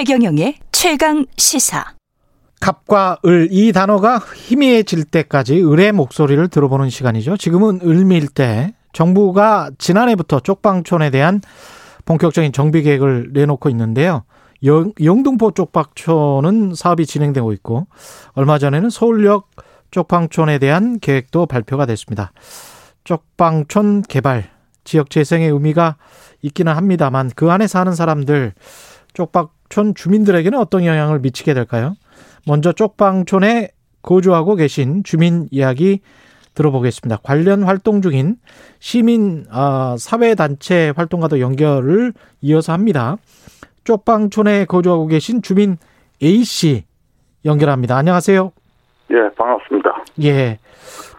최경영의 최강 시사. 갑과 을 이 단어가 희미해질 때까지 을의 목소리를 들어보는 시간이죠. 지금은 을밀 때 정부가 지난해부터 쪽방촌에 대한 본격적인 정비 계획을 내놓고 있는데요. 영, 영등포 쪽방촌은 사업이 진행되고 있고 얼마 전에는 서울역 쪽방촌에 대한 계획도 발표가 됐습니다. 쪽방촌 개발 지역 재생의 의미가 있기는 합니다만 그 안에 사는 사람들 쪽 방촌 주민들에게는 어떤 영향을 미치게 될까요? 먼저 쪽방촌에 거주하고 계신 주민 이야기 들어보겠습니다. 관련 활동 중인 시민 아, 사회단체 활동과도 연결을 이어서 합니다. 쪽방촌에 거주하고 계신 주민 A 씨 연결합니다. 안녕하세요. 예, 반갑습니다. 예.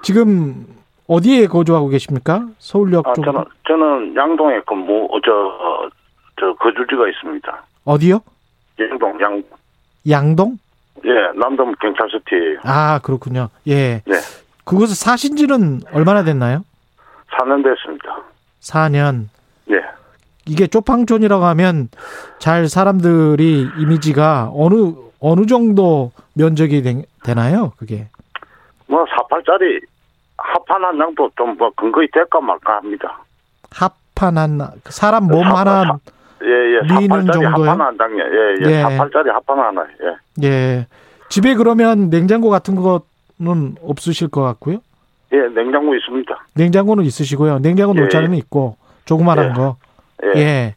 지금 어디에 거주하고 계십니까? 서울역 아, 쪽 저는 저는 양동에 근무 저, 저 거주지가 있습니다. 어디요? 양동 양 양동? 예, 남동 경찰서티예요. 아, 그렇군요. 예. 네. 그곳에 사신 지는 얼마나 됐나요? 4년 됐습니다. 4년. 예. 이게 쪽방촌이라고 하면 잘 사람들이 이미지가 어느 어느 정도 면적이 되, 되나요? 그게 뭐 48짜리 합판 한 장도 좀 뭐 근거히 될까 말까 합니다. 합판 한 사람 몸 사- 하나 사- 예, 예. 미는 48짜리 정도요? 한 장이요. 예, 예. 예. 48짜리 합판 하나. 예. 예 집에 그러면 냉장고 같은 거는 없으실 것 같고요. 예, 냉장고 있습니다. 냉장고는 있으시고요. 냉장고 예, 자리는 있고 조그만한 예. 거. 예. 예.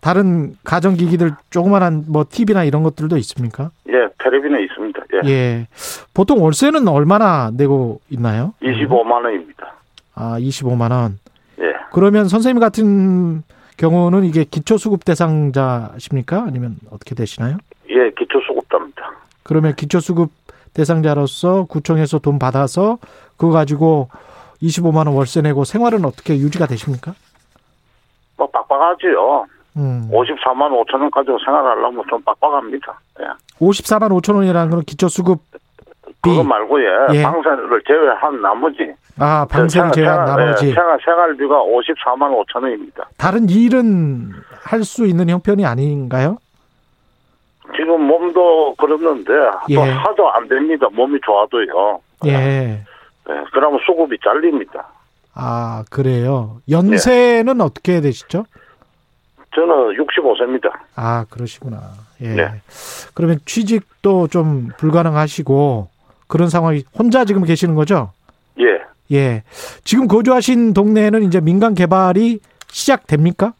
다른 가전 기기들 조그만한 뭐 TV나 이런 것들도 있습니까? 예, 텔레비는 있습니다. 예. 예. 보통 월세는 얼마나 내고 있나요? 25만 원입니다. 아, 25만 원. 예. 그러면 선생님 같은 경우는 이게 기초수급 대상자십니까? 아니면 어떻게 되시나요? 예, 기초수급자입니다. 그러면 기초수급 대상자로서 구청에서 돈 받아서 그거 가지고 25만 원 월세 내고 생활은 어떻게 유지가 되십니까? 뭐 빡빡하지요. 음. 54만 5천 원 가지고 생활하려면 좀 빡빡합니다. 예. 54만 5천 원이라는 건 기초수급 그거 말고 예, 예. 방세를 제외한 나머지 아, 생활- 제외한 생활- 나머지 예, 생활 생활비가 54만 5천 원입니다. 다른 일은 할 수 있는 형편이 아닌가요? 지금 몸도 그러는데 예. 또 하도 안 됩니다. 몸이 좋아도요. 예. 예, 그러면 수급이 잘립니다. 아, 그래요. 연세는 어떻게 되시죠? 저는 65세입니다. 아, 그러시구나. 예. 네. 그러면 취직도 좀 불가능하시고 그런 상황이 혼자 지금 계시는 거죠? 예, 예. 지금 거주하신 동네에는 이제 민간 개발이 시작됩니까?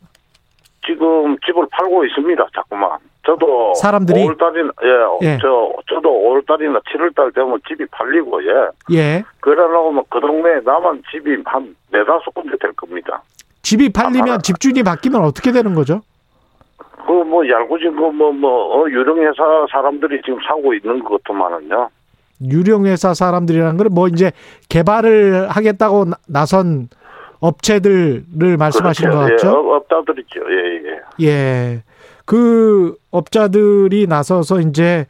지금 집을 팔고 있습니다. 자꾸만. 저도 사람들이? 5월달이나 예, 예. 저 저도 5월달이나 7월달 되면 집이 팔리고 예. 예. 그러려면 그 동네에 남은 집이 한 네다섯 군데 될 겁니다. 집이 팔리면 아, 집주인이 바뀌면 어떻게 되는 거죠? 그 뭐 얄궂은 그뭐뭐 어, 유령 회사 사람들이 지금 사고 있는 것 같더만은요. 유령회사 사람들이라는 건뭐 이제 개발을 하겠다고 나- 나선 업체들을 말씀하시는 것 그렇죠. 같죠? 예, 업- 업자들이죠. 예, 예. 예. 그 업자들이 나서서 이제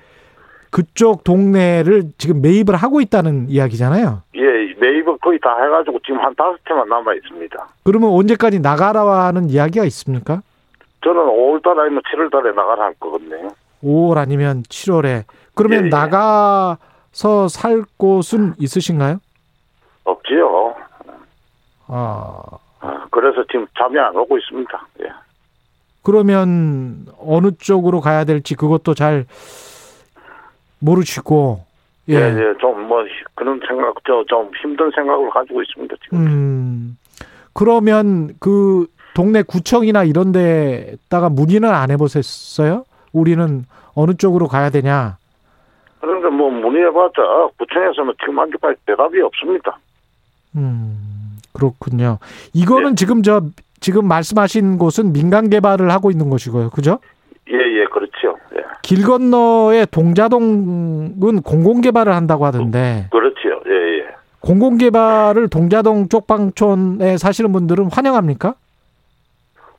그쪽 동네를 지금 매입을 하고 있다는 이야기잖아요. 예, 매입을 거의 다 해가지고 지금 한 다섯 채만 남아 있습니다. 그러면 언제까지 나가라는 이야기가 있습니까? 저는 5월달 아니면 7월달에 나가라 할 거거든요. 5월 아니면 7월에. 그러면 예, 예. 나가서 살 곳은 있으신가요? 없지요. 아, 아, 그래서 지금 잠이 안 오고 있습니다. 예. 그러면 어느 쪽으로 가야 될지 그것도 잘 모르시고, 예, 예. 예, 좀 뭐 그런 생각, 저 좀 힘든 생각을 가지고 있습니다 지금. 음, 그러면 그 동네 구청이나 이런 데다가 문의는 안 해보셨어요? 우리는 어느 쪽으로 가야 되냐? 그런데 뭐 문의해봤자 구청에서는 지금 아직까지 대답이 없습니다. 음, 그렇군요. 이거는 예. 지금 저, 지금 말씀하신 곳은 민간 개발을 하고 있는 것이고요. 그죠? 예, 예, 그렇죠. 예, 길 건너에 동자동은 공공 개발을 한다고 하던데, 그렇죠. 예, 예. 공공 개발을 동자동 쪽방촌에 사시는 분들은 환영합니까?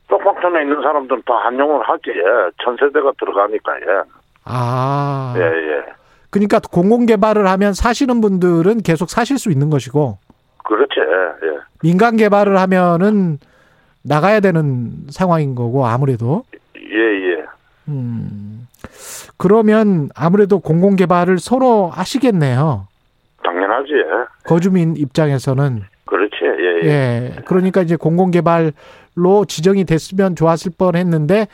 쪽방촌에 있는 사람들은 다 한용을 하지. 예. 전세대가 들어가니까 예, 아. 예, 예. 그러니까 공공 개발을 하면 사시는 분들은 계속 사실 수 있는 것이고, 그렇죠. 예, 예. 민간 개발을 하면은 나가야 되는 상황인 거고, 아무래도. 예, 예. 음. 그러면 아무래도 공공 개발을 서로 하시겠네요. 당연하지. 예. 거주민 입장에서는. 그렇지. 예, 예. 예. 그러니까 이제 공공 개발로 지정이 됐으면 좋았을 뻔 했는데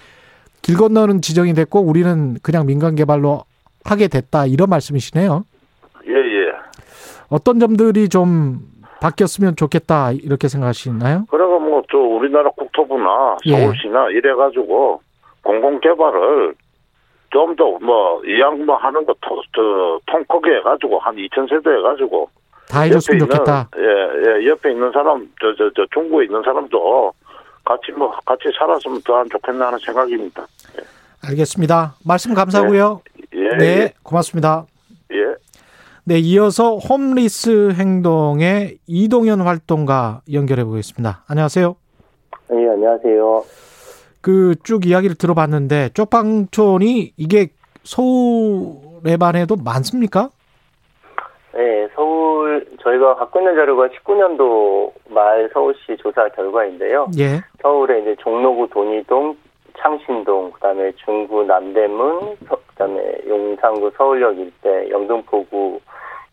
길 건너는 지정이 됐고 우리는 그냥 민간 개발로 하게 됐다. 이런 말씀이시네요. 예, 예. 어떤 점들이 좀 바뀌었으면 좋겠다. 이렇게 생각하시나요? 그래가 뭐, 저, 우리나라 국토부나 예. 서울시나 이래 가지고 공공 개발을 좀 더 뭐, 이양 뭐 하는 거, 통크게 해 가지고 한 2,000세대 해 가지고. 다 해줬으면 좋겠다. 예, 예, 옆에 있는 사람, 저, 저, 저, 중구에 있는 사람도 같이 뭐, 같이 살았으면 더 좋겠나 하는 생각입니다. 알겠습니다. 말씀 감사하고요. 예. 네, 고맙습니다. 예. 네, 이어서 홈리스 행동의 이동현 활동가 연결해 보겠습니다. 안녕하세요. 네, 안녕하세요. 그 쭉 이야기를 들어봤는데 쪽방촌이 이게 서울에만 해도 많습니까? 네, 서울, 저희가 갖고 있는 자료가 19년도 말 서울시 조사 결과인데요. 예. 서울에 이제 종로구 돈이동, 창신동, 그 다음에 중구 남대문, 그 다음에 용산구 서울역 일대, 영등포구,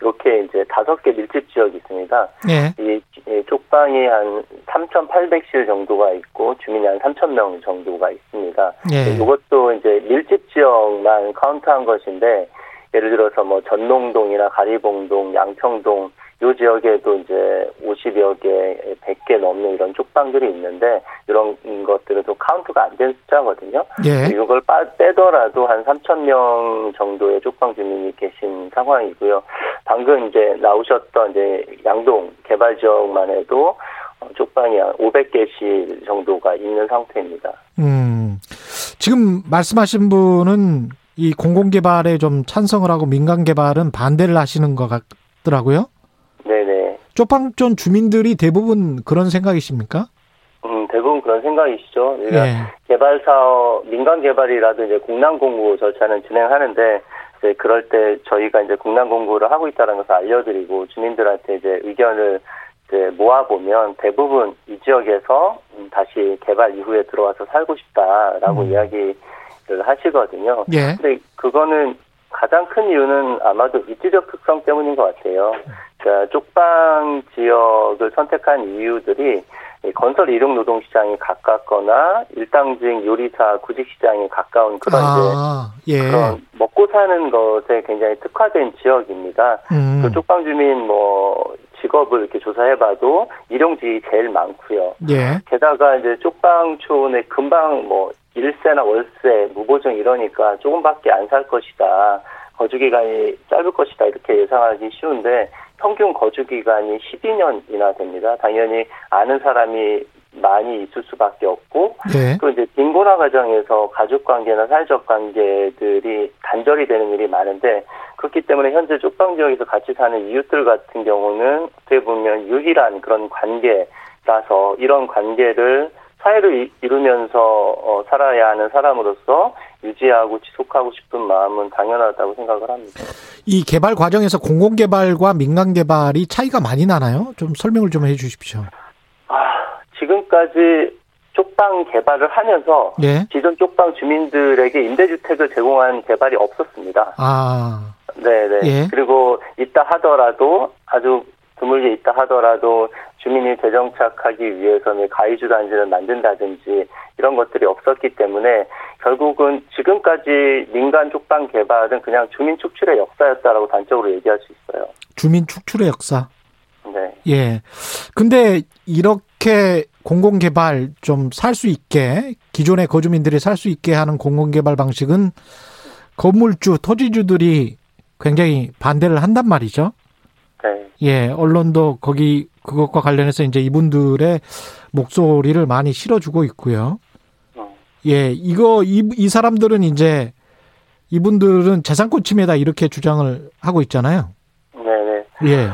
이렇게 이제 다섯 개 밀집 지역이 있습니다. 예. 이, 이 쪽방이 한 3,800실 정도가 있고, 주민이 한 3,000명 정도가 있습니다. 예. 이것도 이제 밀집 지역만 카운트한 것인데 예를 들어서 뭐 전농동이나 가리봉동, 양평동 요 지역에도 이제 50여 개, 100개 넘는 이런 쪽방들이 있는데 이런 것들은 또 카운트가 안 된 숫자거든요. 예. 이걸 빠, 빼더라도 한 3천 명 정도의 쪽방 주민이 계신 상황이고요. 방금 이제 나오셨던 이제 양동 개발 지역만 해도 어, 쪽방이 한 500개씩 정도가 있는 상태입니다. 음. 지금 말씀하신 분은 이 공공개발에 좀 찬성을 하고 민간개발은 반대를 하시는 것 같더라고요. 쪽방촌 주민들이 대부분 그런 생각이십니까? 음, 대부분 그런 생각이시죠. 그러니까 예. 개발 사업, 민간 개발이라도 이제 공란 공고 절차는 진행하는데 이제 그럴 때 저희가 이제 공란 공고를 하고 있다는 것을 알려드리고 주민들한테 이제 의견을 이제 모아보면 대부분 이 지역에서 음, 다시 개발 이후에 들어와서 살고 싶다라고 음. 이야기를 하시거든요. 예. 근데 그거는 가장 큰 이유는 아마도 입지적 특성 때문인 것 같아요. 그러니까 쪽방 지역을 선택한 이유들이 이 건설 일용 노동 시장이 가깝거나 일당직 요리사 구직 시장이 가까운 그런 아, 이제 예. 그런 먹고 사는 것에 굉장히 특화된 지역입니다. 음. 그 쪽방 주민 뭐 직업을 이렇게 조사해봐도 일용직이 제일 많고요. 예. 게다가 이제 쪽방촌에 금방 뭐 일세나 월세, 무보증 이러니까 조금밖에 안 살 것이다. 거주 기간이 짧을 것이다. 이렇게 예상하기 쉬운데 평균 거주 기간이 12년이나 됩니다. 당연히 아는 사람이 많이 있을 수밖에 없고 예. 또 이제 빈곤화 과정에서 가족 관계나 사회적 관계들이 단절이 되는 일이 많은데 그렇기 때문에 현재 쪽방 지역에서 같이 사는 이웃들 같은 경우는 어떻게 보면 유일한 그런 관계라서 이런 관계를 사회를 이- 이루면서 어, 살아야 하는 사람으로서 유지하고 지속하고 싶은 마음은 당연하다고 생각을 합니다. 이 개발 과정에서 공공 개발과 민간 개발이 차이가 많이 나나요? 좀 설명을 좀 해 주십시오. 아, 지금까지 쪽방 개발을 하면서 예. 기존 쪽방 주민들에게 임대주택을 제공한 개발이 없었습니다. 아, 네네. 예. 그리고 있다 하더라도 아주 드물게 있다 하더라도 주민이 재정착하기 위해서는 가이주 단지를 만든다든지 이런 것들이 없었기 때문에 결국은 지금까지 민간 쪽방 개발은 그냥 주민 축출의 역사였다라고 단적으로 얘기할 수 있어요. 주민 축출의 역사. 네. 예. 근데 이렇게 공공 개발 좀 살 수 있게 기존의 거주민들이 살 수 있게 하는 공공 개발 방식은 건물주, 토지주들이 굉장히 반대를 한단 말이죠. 네. 예, 언론도 거기 그것과 관련해서 이제 이분들의 목소리를 많이 실어주고 있고요. 어. 예, 이거 이, 이 사람들은 이제 이분들은 재산권 침해다 이렇게 주장을 하고 있잖아요. 네 네. 예,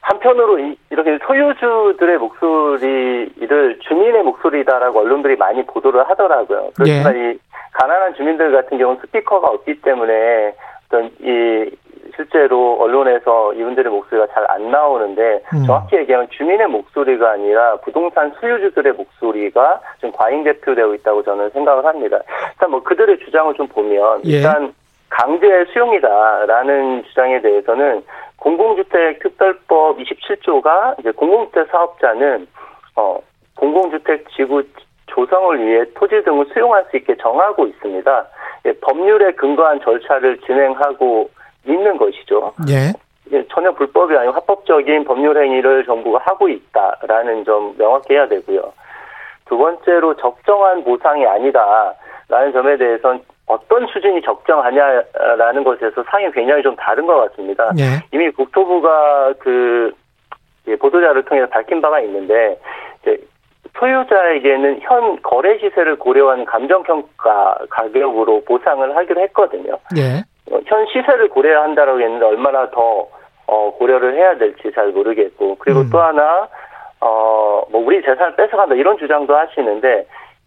한편으로 이, 이렇게 소유주들의 목소리를 주민의 목소리다라고 언론들이 많이 보도를 하더라고요. 그렇지만 이 가난한 주민들 같은 경우는 스피커가 없기 때문에 어떤 이 실제로 언론에서 이분들의 목소리가 잘 안 나오는데 음. 정확히 얘기하면 주민의 목소리가 아니라 부동산 수요주들의 목소리가 좀 과잉 대표되고 있다고 저는 생각을 합니다. 일단 뭐 그들의 주장을 좀 보면 예. 일단 강제 수용이다라는 주장에 대해서는 공공주택 특별법 27조가 이제 공공주택 사업자는 어 공공주택 지구 조성을 위해 토지 등을 수용할 수 있게 정하고 있습니다. 예, 법률에 근거한 절차를 진행하고 있는 것이죠. 예. 예, 전혀 불법이 아니고 합법적인 법률 행위를 정부가 하고 있다라는 점 명확히 해야 되고요. 두 번째로 적정한 보상이 아니다라는 점에 대해서는 어떤 수준이 적정하냐라는 것에서 상이 굉장히 좀 다른 것 같습니다. 예. 이미 국토부가 그 예, 보도자를 통해서 밝힌 바가 있는데 이제 소유자에게는 현 거래 시세를 고려한 감정 평가 가격으로 보상을 하기로 했거든요. 예. 어, 현 시세를 고려한다라고 했는데 얼마나 더 어, 고려를 해야 될지 잘 모르겠고 그리고 음. 또 하나 어, 뭐 우리 재산을 뺏어간다 이런 주장도 하시는데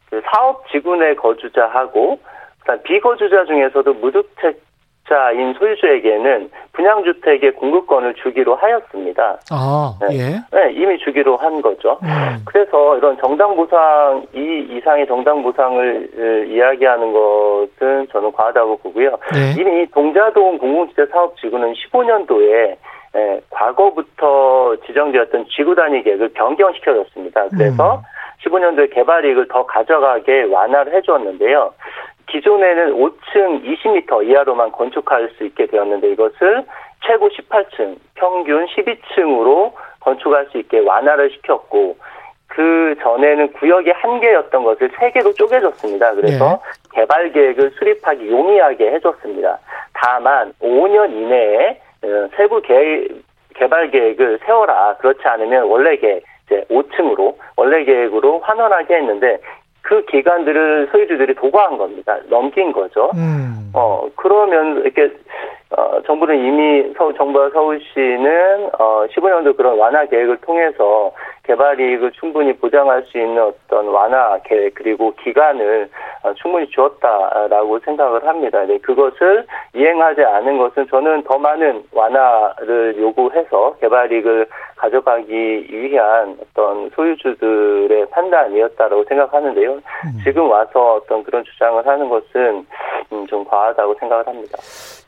그 사업 지구 내 거주자하고 그다음 비거주자 중에서도 무주택 자인 소유주에게는 분양주택의 공급권을 주기로 하였습니다. 아, 네. 예. 네, 이미 주기로 한 거죠. 음. 그래서 이런 정당 보상 이 이상의 정당 보상을 어, 이야기하는 것은 저는 과하다고 보고요. 네. 이미 동자동 공공주택 사업 지구는 15년도에 에, 과거부터 지정되었던 지구 단위 계획을 변경시켜줬습니다. 그래서 음. 15년도에 개발 이익을 더 가져가게 완화를 해주었는데요. 기존에는 5층 20m 이하로만 건축할 수 있게 되었는데 이것을 최고 18층, 평균 12층으로 건축할 수 있게 완화를 시켰고 그 전에는 구역이 한 개였던 것을 세 개로 쪼개졌습니다. 그래서 개발 계획을 수립하기 용이하게 해줬습니다. 다만 5년 이내에 어, 세부 개, 개발 계획을 세워라. 그렇지 않으면 원래 계획 이제 5층으로 원래 계획으로 환원하게 했는데 그 기간들을 소유주들이 도과한 겁니다. 넘긴 거죠. 음. 어 그러면 이렇게 어 정부는 이미 서, 정부와 서울시는 어 15년도 그런 완화 계획을 통해서 개발 이익을 충분히 보장할 수 있는 어떤 완화 계획 그리고 기간을 어, 충분히 주었다라고 생각을 합니다. 네, 그것을 이행하지 않은 것은 저는 더 많은 완화를 요구해서 개발 이익을 가져가기 위한 어떤 소유주들의 판단이었다라고 생각하는데요. 음. 지금 와서 어떤 그런 주장을 하는 것은 음, 좀 과하다고 생각을 합니다.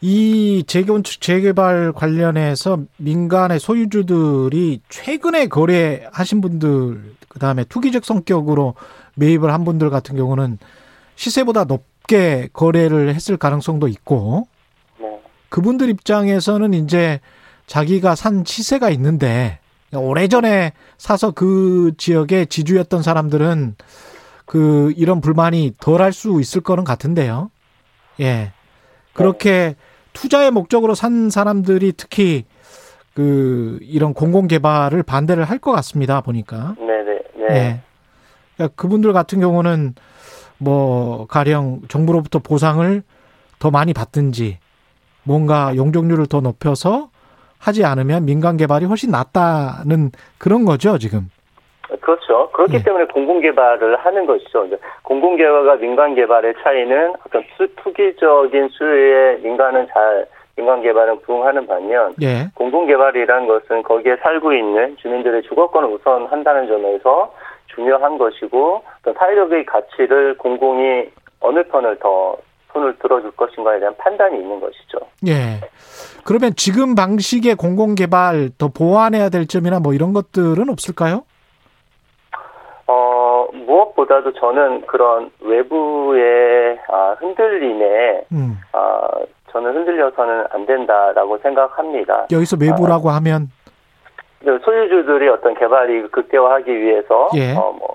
이 재건축 재개발 관련해서 민간의 소유주들이 최근에 거래하신 분들 그다음에 투기적 성격으로 매입을 한 분들 같은 경우는 시세보다 높게 거래를 했을 가능성도 있고 네. 그분들 입장에서는 이제 자기가 산 시세가 있는데 오래전에 사서 그 지역에 지주였던 사람들은 그 이런 불만이 덜 할 수 있을 거는 같은데요. 예. 그렇게 투자의 목적으로 산 사람들이 특히 그 이런 공공 개발을 반대를 할 것 같습니다. 보니까. 네 네. 네. 예. 그러니까 그분들 같은 경우는 뭐 가령 정부로부터 보상을 더 많이 받든지 뭔가 용적률을 더 높여서 하지 않으면 민간 개발이 훨씬 낫다는 그런 거죠, 지금. 그렇죠. 그렇기 예. 때문에 공공 개발을 하는 것이죠. 이제 공공 개발과 민간 개발의 차이는 어떤 투, 투기적인 수요에 민간은 잘, 민간 개발은 부응하는 반면 예. 공공 개발이라는 것은 거기에 살고 있는 주민들의 주거권을 우선한다는 점에서 중요한 것이고 어떤 사회적의 가치를 공공이 어느 편을 더 손을 들어줄 것인가에 대한 판단이 있는 것이죠. 예. 그러면 지금 방식의 공공 개발 더 보완해야 될 점이나 뭐 이런 것들은 없을까요? 어, 무엇보다도 저는 그런 외부의 아, 흔들림에 음. 아, 저는 흔들려서는 안 된다라고 생각합니다. 여기서 외부라고 하면 그 소유주들이 어떤 개발이 극대화하기 위해서 예. 어, 뭐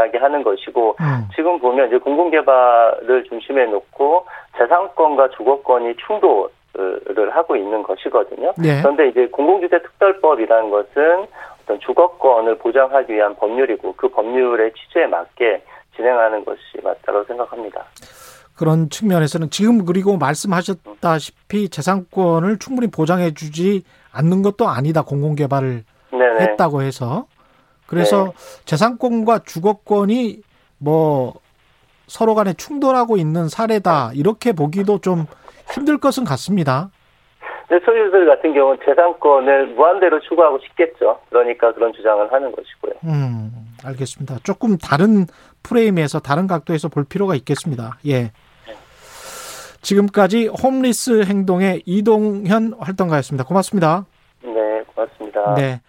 이야기하는 것이고 음. 지금 보면 이제 공공개발을 중심에 놓고 재산권과 주거권이 충돌을 하고 있는 것이거든요. 예. 그런데 이제 공공주택 특별법이라는 것은 어떤 주거권을 보장하기 위한 법률이고 그 법률의 취지에 맞게 진행하는 것이 맞다고 생각합니다. 그런 측면에서는 지금 그리고 말씀하셨다시피 재산권을 충분히 보장해 주지 않는 것도 아니다. 공공 개발을 네네. 했다고 해서 그래서 재산권과 주거권이 뭐 서로 간에 충돌하고 있는 사례다. 이렇게 보기도 좀 힘들 것은 같습니다. 근데 소유주들 같은 경우는 재산권을 무한대로 추구하고 싶겠죠. 그러니까 그런 주장을 하는 것이고요. 음, 알겠습니다. 조금 다른 프레임에서 다른 각도에서 볼 필요가 있겠습니다. 예. 지금까지 홈리스 행동의 이동현 활동가였습니다. 고맙습니다. 네, 고맙습니다. 네.